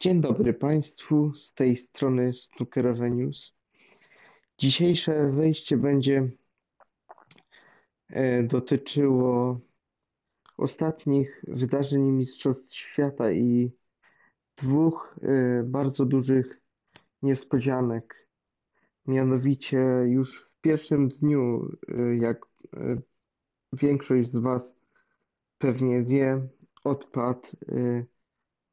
Dzień dobry Państwu, z tej strony Snookerowe News. Dzisiejsze wejście będzie e, dotyczyło ostatnich wydarzeń Mistrzostw Świata i dwóch e, bardzo dużych niespodzianek. Mianowicie już w pierwszym dniu, e, jak większość z Was pewnie wie, odpadł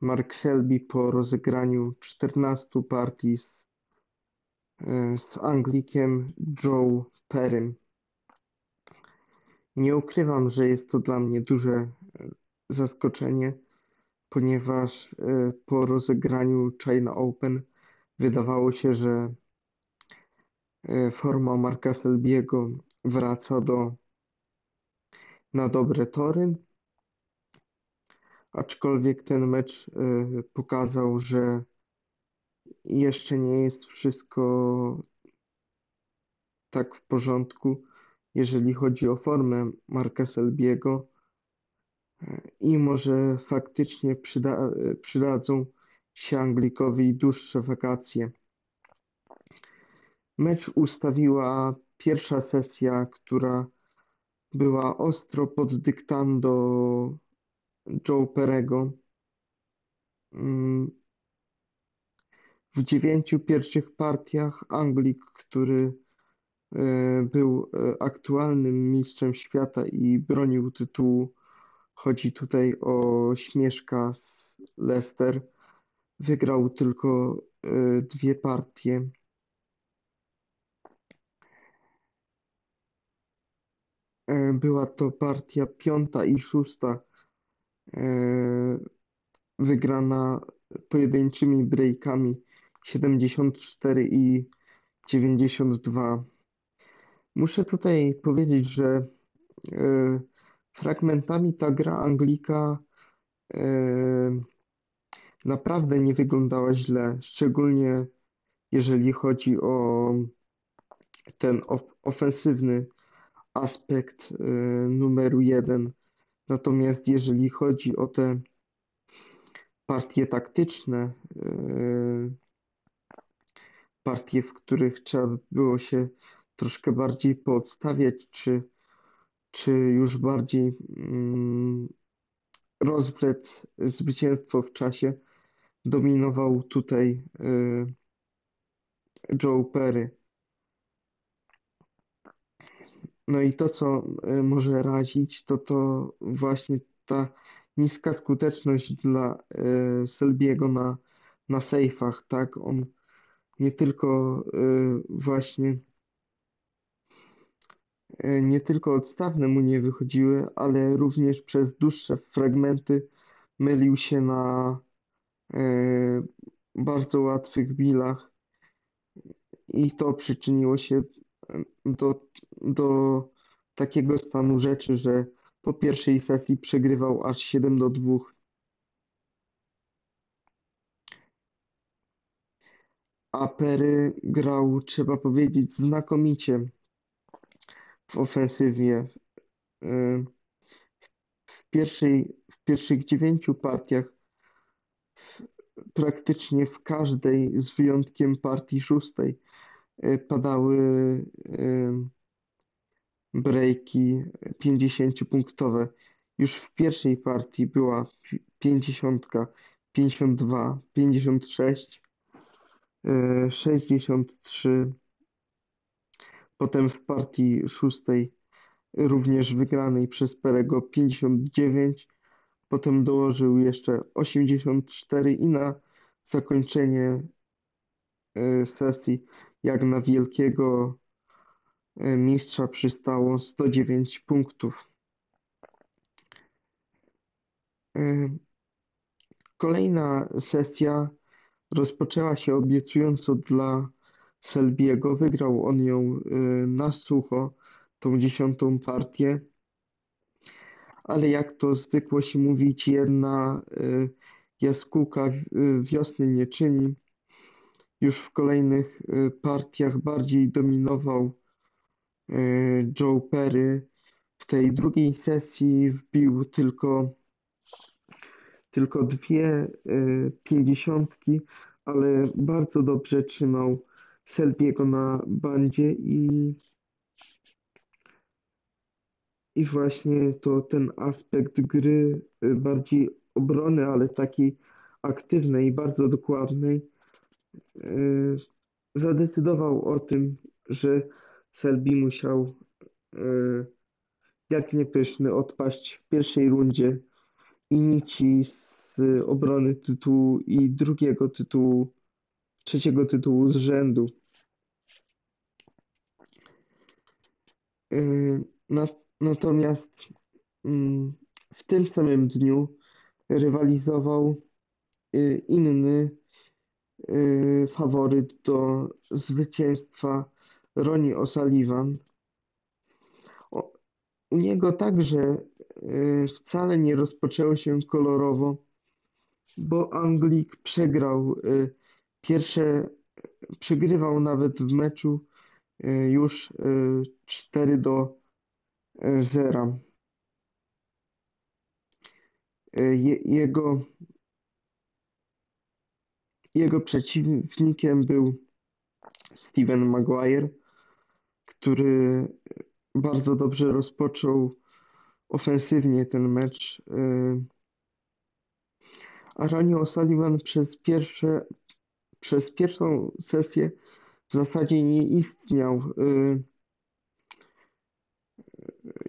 Mark Selby po rozegraniu 14 partii z, e, z Anglikiem Joe Perrym. Nie ukrywam, że jest to dla mnie duże e, zaskoczenie, ponieważ e, po rozegraniu China Open wydawało się, że forma Marka Selbiego wraca do na dobre tory aczkolwiek ten mecz y, pokazał, że jeszcze nie jest wszystko tak w porządku, jeżeli chodzi o formę Marka Selbiego i może faktycznie przyda, przydadzą się Anglikowi dłuższe wakacje. Mecz ustawiła pierwsza sesja, która była ostro pod dyktando Joe Perego. Mm, w dziewięciu pierwszych partiach Anglik, który e, był e, aktualnym mistrzem świata i bronił tytułu, chodzi tutaj o Śmieszka z Leicester, wygrał tylko e, dwie partie. Była to partia piąta i szósta wygrana pojedynczymi breakami 74 i 92. Muszę tutaj powiedzieć, że e, fragmentami ta gra Anglika e, naprawdę nie wyglądała źle, szczególnie jeżeli chodzi o ten ofensywny aspekt numeru jeden Natomiast jeżeli chodzi o te partie taktyczne, e, partie, w których trzeba było się troszkę bardziej podstawiać, czy, czy już bardziej mm, rozwlec zwycięstwo w czasie, dominował tutaj e, Joe Perry. No i to, co e, może razić, to to właśnie ta niska skuteczność dla e, Selbiego na, na sejfach, tak? On nie tylko e, właśnie nie tylko odstawne mu nie wychodziły, ale również przez dłuższe fragmenty mylił się na bardzo łatwych bilach i to przyczyniło się do, do takiego stanu rzeczy, że po pierwszej sesji przegrywał aż 7 do 2. A Perry grał, trzeba powiedzieć, znakomicie w ofensywie. W, pierwszej, w pierwszych dziewięciu partiach praktycznie w każdej, z wyjątkiem partii szóstej, E, padały e, breaki 50-punktowe. Już w pierwszej partii była 50, 52, 56, 63. Potem w partii szóstej, również wygranej przez Perego 59. Potem dołożył jeszcze 84 i na zakończenie sesji jak na wielkiego e, mistrza przystało 109 punktów. E, kolejna sesja rozpoczęła się obiecująco dla Selbiego. Wygrał on ją e, na sucho, tą dziesiątą partię. Ale jak to zwykło się mówić, jedna jaskółka wiosny nie czyni. Już w kolejnych y, partiach bardziej dominował y, Joe Perry. W tej drugiej sesji wbił tylko tylko dwie e, pięćdziesiątki, ale bardzo dobrze trzymał Selbiego na bandzie i i właśnie to ten aspekt gry y, bardziej obrony, ale takiej aktywnej bardzo dokładnej, y, zadecydował o tym, że Selby musiał y, jak niepyszny odpaść w pierwszej rundzie i nici z obrony tytułu i drugiego tytułu, trzeciego tytułu z rzędu. Natomiast mm, w tym samym dniu rywalizował y, inny y, faworyt do zwycięstwa Ronnie O'Sullivan. U niego także y, wcale nie rozpoczęło się kolorowo, bo Anglik przegrał pierwsze, przegrywał nawet w meczu już 4 do zera. Jego, jego przeciwnikiem był Steven Maguire, który bardzo dobrze rozpoczął ofensywnie ten mecz. A Ronnie O'Sullivan przez, pierwsze, przez pierwszą sesję w zasadzie nie istniał.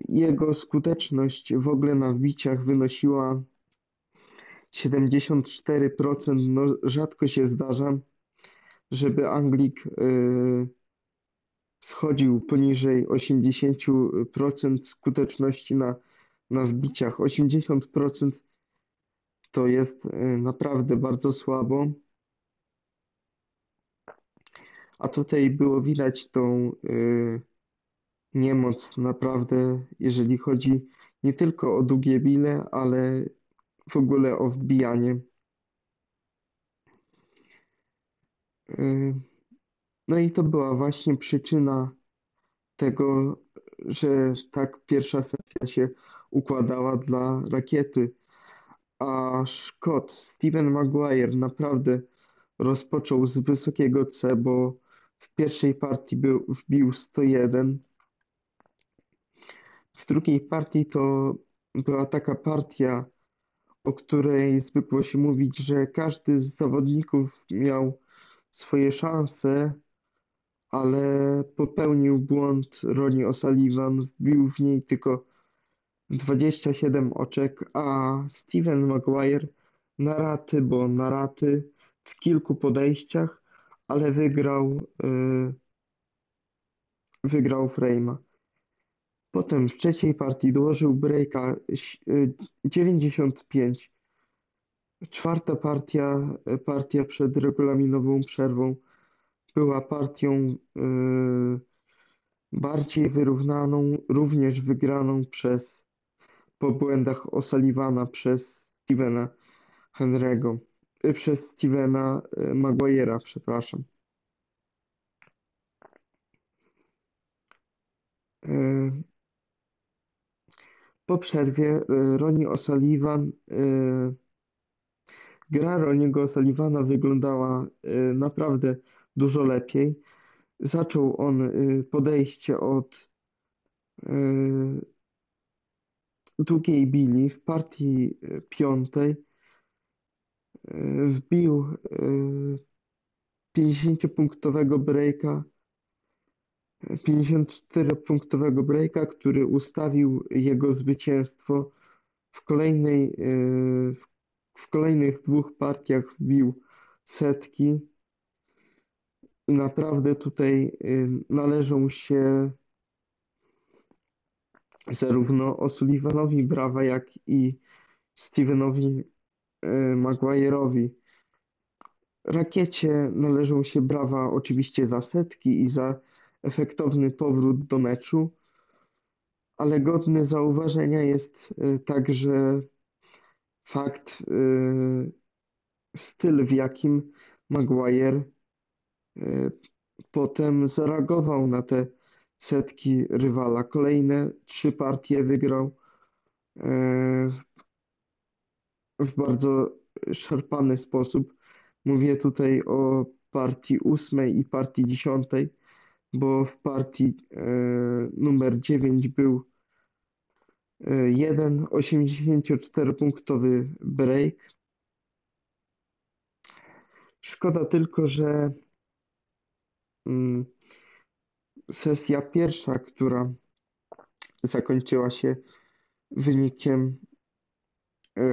Jego skuteczność w ogóle na wbiciach wynosiła 74%. No, rzadko się zdarza, żeby Anglik yy, schodził poniżej 80% skuteczności na, na wbiciach. 80% to jest yy, naprawdę bardzo słabo. A tutaj było widać tą yy, niemoc naprawdę, jeżeli chodzi nie tylko o długie bile, ale w ogóle o wbijanie. Y, no i to była właśnie przyczyna tego, że tak pierwsza sesja się układała dla rakiety. A Scott, Steven Maguire naprawdę rozpoczął z wysokiego C, bo w pierwszej partii był, wbił 101, w drugiej partii to była taka partia, o której zwykło się mówić, że każdy z zawodników miał swoje szanse, ale popełnił błąd Ronnie O'Sullivan, wbił w niej tylko 27 oczek, a Steven Maguire na raty, bo na raty w kilku podejściach, ale wygrał yy, wygrał frame'a. Potem w trzeciej partii dołożył breaka y, dziewięćdziesiąt pięć. Czwarta partia, partia przed regulaminową przerwą była partią y, bardziej wyrównaną, również wygraną przez po błędach O'Sullivana przez Stevena Henry'ego, y, przez Stevena Maguire'a, przepraszam. Po przerwie y, Ronnie O'Sullivan y, gra Ronniego O'Sullivana wyglądała y, naprawdę dużo lepiej. Zaczął on podejście od długiej bili w partii piątej. Wbił 50-punktowego breaka 54-punktowego breaka, który ustawił jego zwycięstwo. W, kolejnej, e, w kolejnych dwóch partiach wbił setki. Naprawdę tutaj e, należą się zarówno O'Sullivanowi brawa, jak i Stevenowi e, Maguire'owi. Rakiecie należą się brawa oczywiście za setki i za efektowny powrót do meczu, ale godny zauważenia jest y, także fakt, y, styl, w jakim Maguire y, potem zareagował na te setki rywala. Kolejne trzy partie wygrał w bardzo szarpany sposób. Mówię tutaj o partii ósmej i partii dziesiątej, bo w partii e, numer 9 był e, jeden 84-punktowy break. Szkoda tylko, że mm, sesja pierwsza, która zakończyła się wynikiem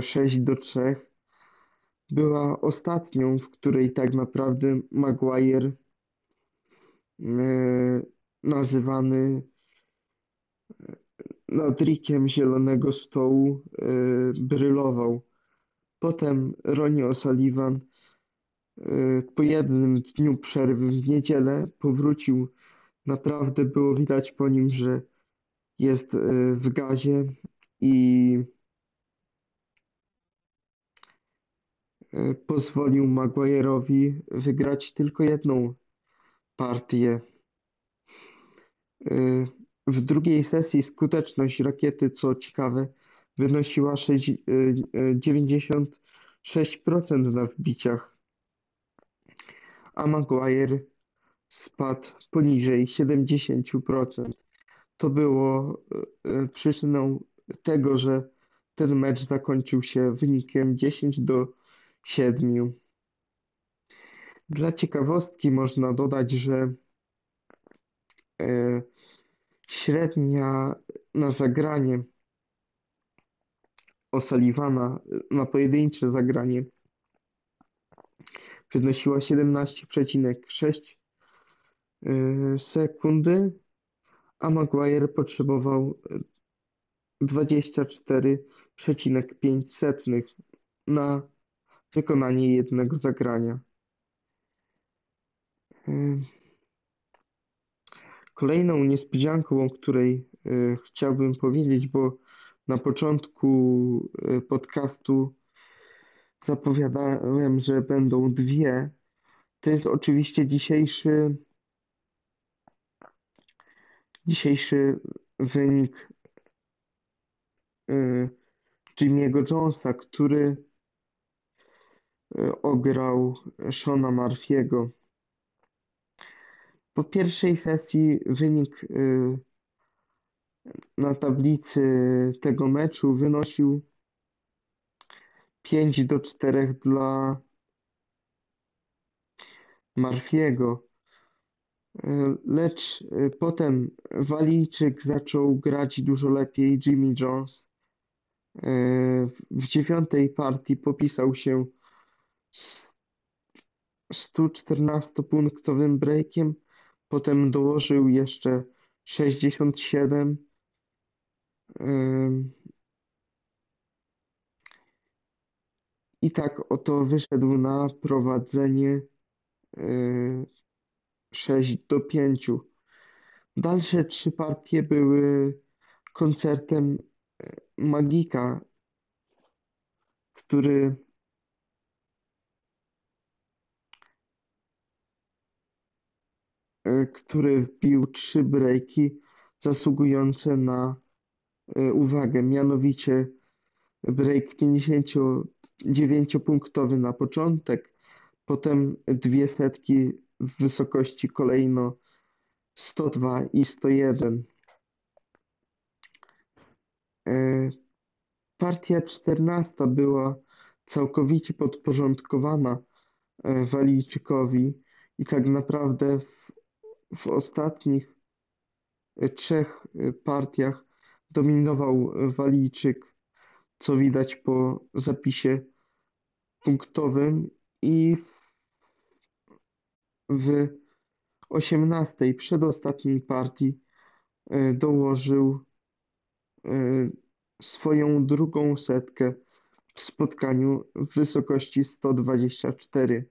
6 do 3, była ostatnią, w której tak naprawdę Maguire e, nazywany nad rikiem Zielonego Stołu e, brylował. Potem Ronnie O'Sullivan e, po jednym dniu przerwy w niedzielę powrócił. Naprawdę było widać po nim, że jest w gazie i pozwolił Maguire'owi wygrać tylko jedną partię. W drugiej sesji skuteczność rakiety, co ciekawe, wynosiła 96% na wbiciach, a Maguire spadł poniżej 70%. To było przyczyną tego, że ten mecz zakończył się wynikiem 10 do 7. Dla ciekawostki można dodać, że e, średnia na zagranie O'Sullivana na pojedyncze zagranie wynosiła 17,6 e, sekundy, a Maguire potrzebował 24,5 na wykonanie jednego zagrania. Kolejną niespodzianką, o której e, chciałbym powiedzieć, bo na początku e, podcastu zapowiadałem, że będą dwie, to jest oczywiście dzisiejszy dzisiejszy wynik e, Jimmy'ego Jonesa, który ograł Shona Murphy'ego. Po pierwszej sesji wynik y, na tablicy tego meczu wynosił 5 do 4 dla Murphy'ego. Y, lecz y, potem Walijczyk zaczął grać dużo lepiej, Jimmy Jones. W dziewiątej partii popisał się 114-punktowym breakiem, potem dołożył jeszcze 67 i tak oto wyszedł na prowadzenie 6 do 5. Dalsze trzy partie były koncertem Magika, który który wbił trzy breaki zasługujące na e, uwagę, mianowicie break 59-punktowy na początek, potem dwie setki w wysokości kolejno 102 i 101. E, partia 14 była całkowicie podporządkowana Walijczykowi i tak naprawdę w ostatnich e, trzech e, partiach dominował Walijczyk, co widać po zapisie punktowym i w osiemnastej, przedostatniej partii e, dołożył swoją drugą setkę w spotkaniu w wysokości 124.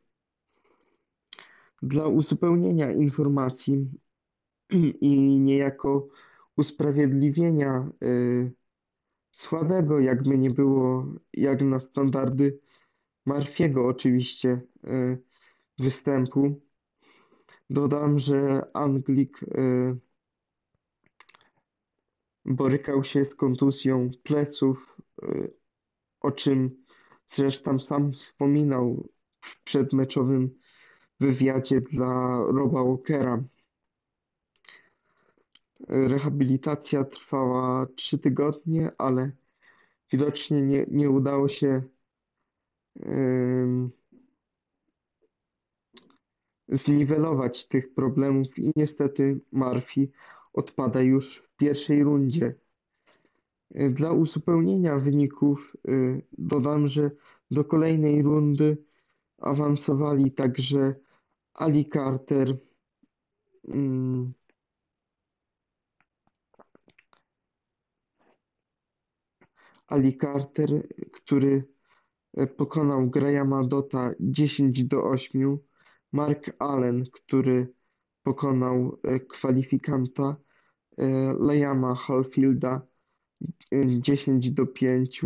Dla uzupełnienia informacji i niejako usprawiedliwienia y, słabego, jakby nie było, jak na standardy Marfiego oczywiście, y, występu, dodam, że Anglik y, borykał się z kontuzją pleców, o czym Zresztą sam wspominał w przedmeczowym wywiadzie dla Roba Walkera. Rehabilitacja trwała trzy tygodnie, ale widocznie nie, nie udało się ym, zniwelować tych problemów i niestety Murphy odpada już w pierwszej rundzie. Dla uzupełnienia wyników y, dodam, że do kolejnej rundy awansowali także Ali Carter, mm, Ali Carter, który e, pokonał Grahama Dotta 10 do 8, Mark Allen, który pokonał e, kwalifikanta e, Liama Hallfielda 10 do 5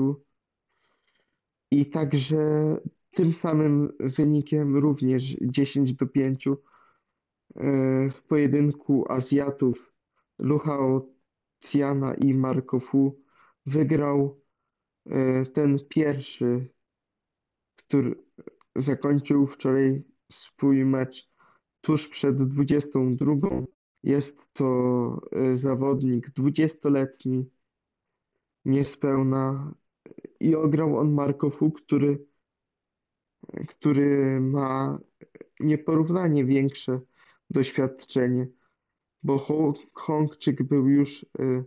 i także tym samym wynikiem również 10 do 5 w pojedynku Azjatów Luchao Tiana i Marco Fu wygrał E, ten pierwszy, który zakończył wczoraj swój mecz tuż przed 22. Jest to e, zawodnik 20-letni, niespełna i ograł on Markowu, który, który ma nieporównanie większe doświadczenie, bo Hongczyk był już e,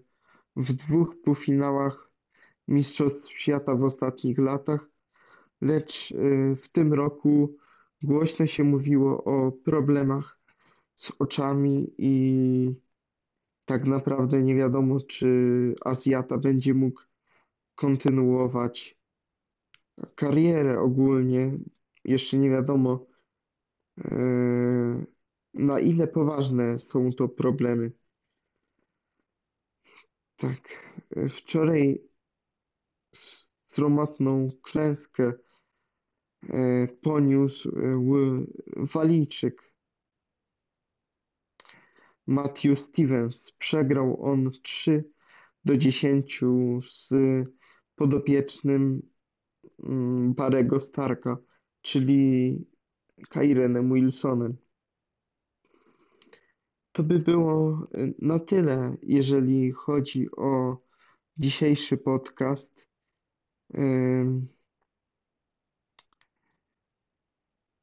w dwóch półfinałach mistrzostw świata w ostatnich latach, lecz y, w tym roku głośno się mówiło o problemach z oczami i tak naprawdę nie wiadomo, czy Azjata będzie mógł kontynuować karierę ogólnie. Jeszcze nie wiadomo, y, na ile poważne są to problemy. Tak, wczoraj sromotną klęskę e, poniósł e, Walijczyk Matthew Stevens. Przegrał on 3 do 10 z podopiecznym mm, Barego Starka, czyli Kyrenem Wilsonem. To by było e, na tyle, jeżeli chodzi o dzisiejszy podcast.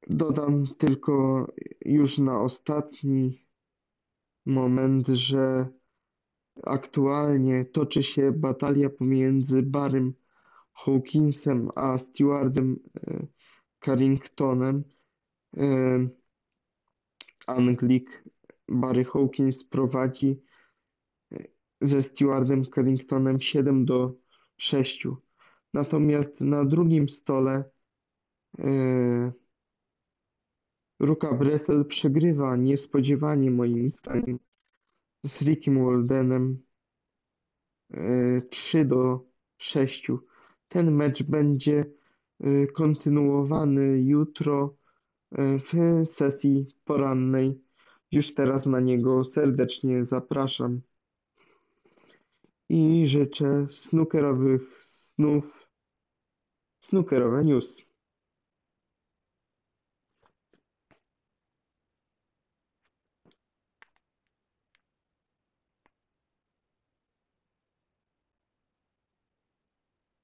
Dodam tylko już na ostatni moment, że aktualnie toczy się batalia pomiędzy Barrym Hawkinsem a Stewardem e, Carringtonem. Anglik Barry Hawkins prowadzi e, ze Stewardem Carringtonem 7 do 6. Natomiast na drugim stole Ruka Bresel przegrywa niespodziewanie moim zdaniem z Rickiem Waldenem yy, 3 do 6. Ten mecz będzie yy, kontynuowany jutro yy, w sesji porannej. Już teraz na niego serdecznie zapraszam. I życzę snookerowych snów. Snookerowe News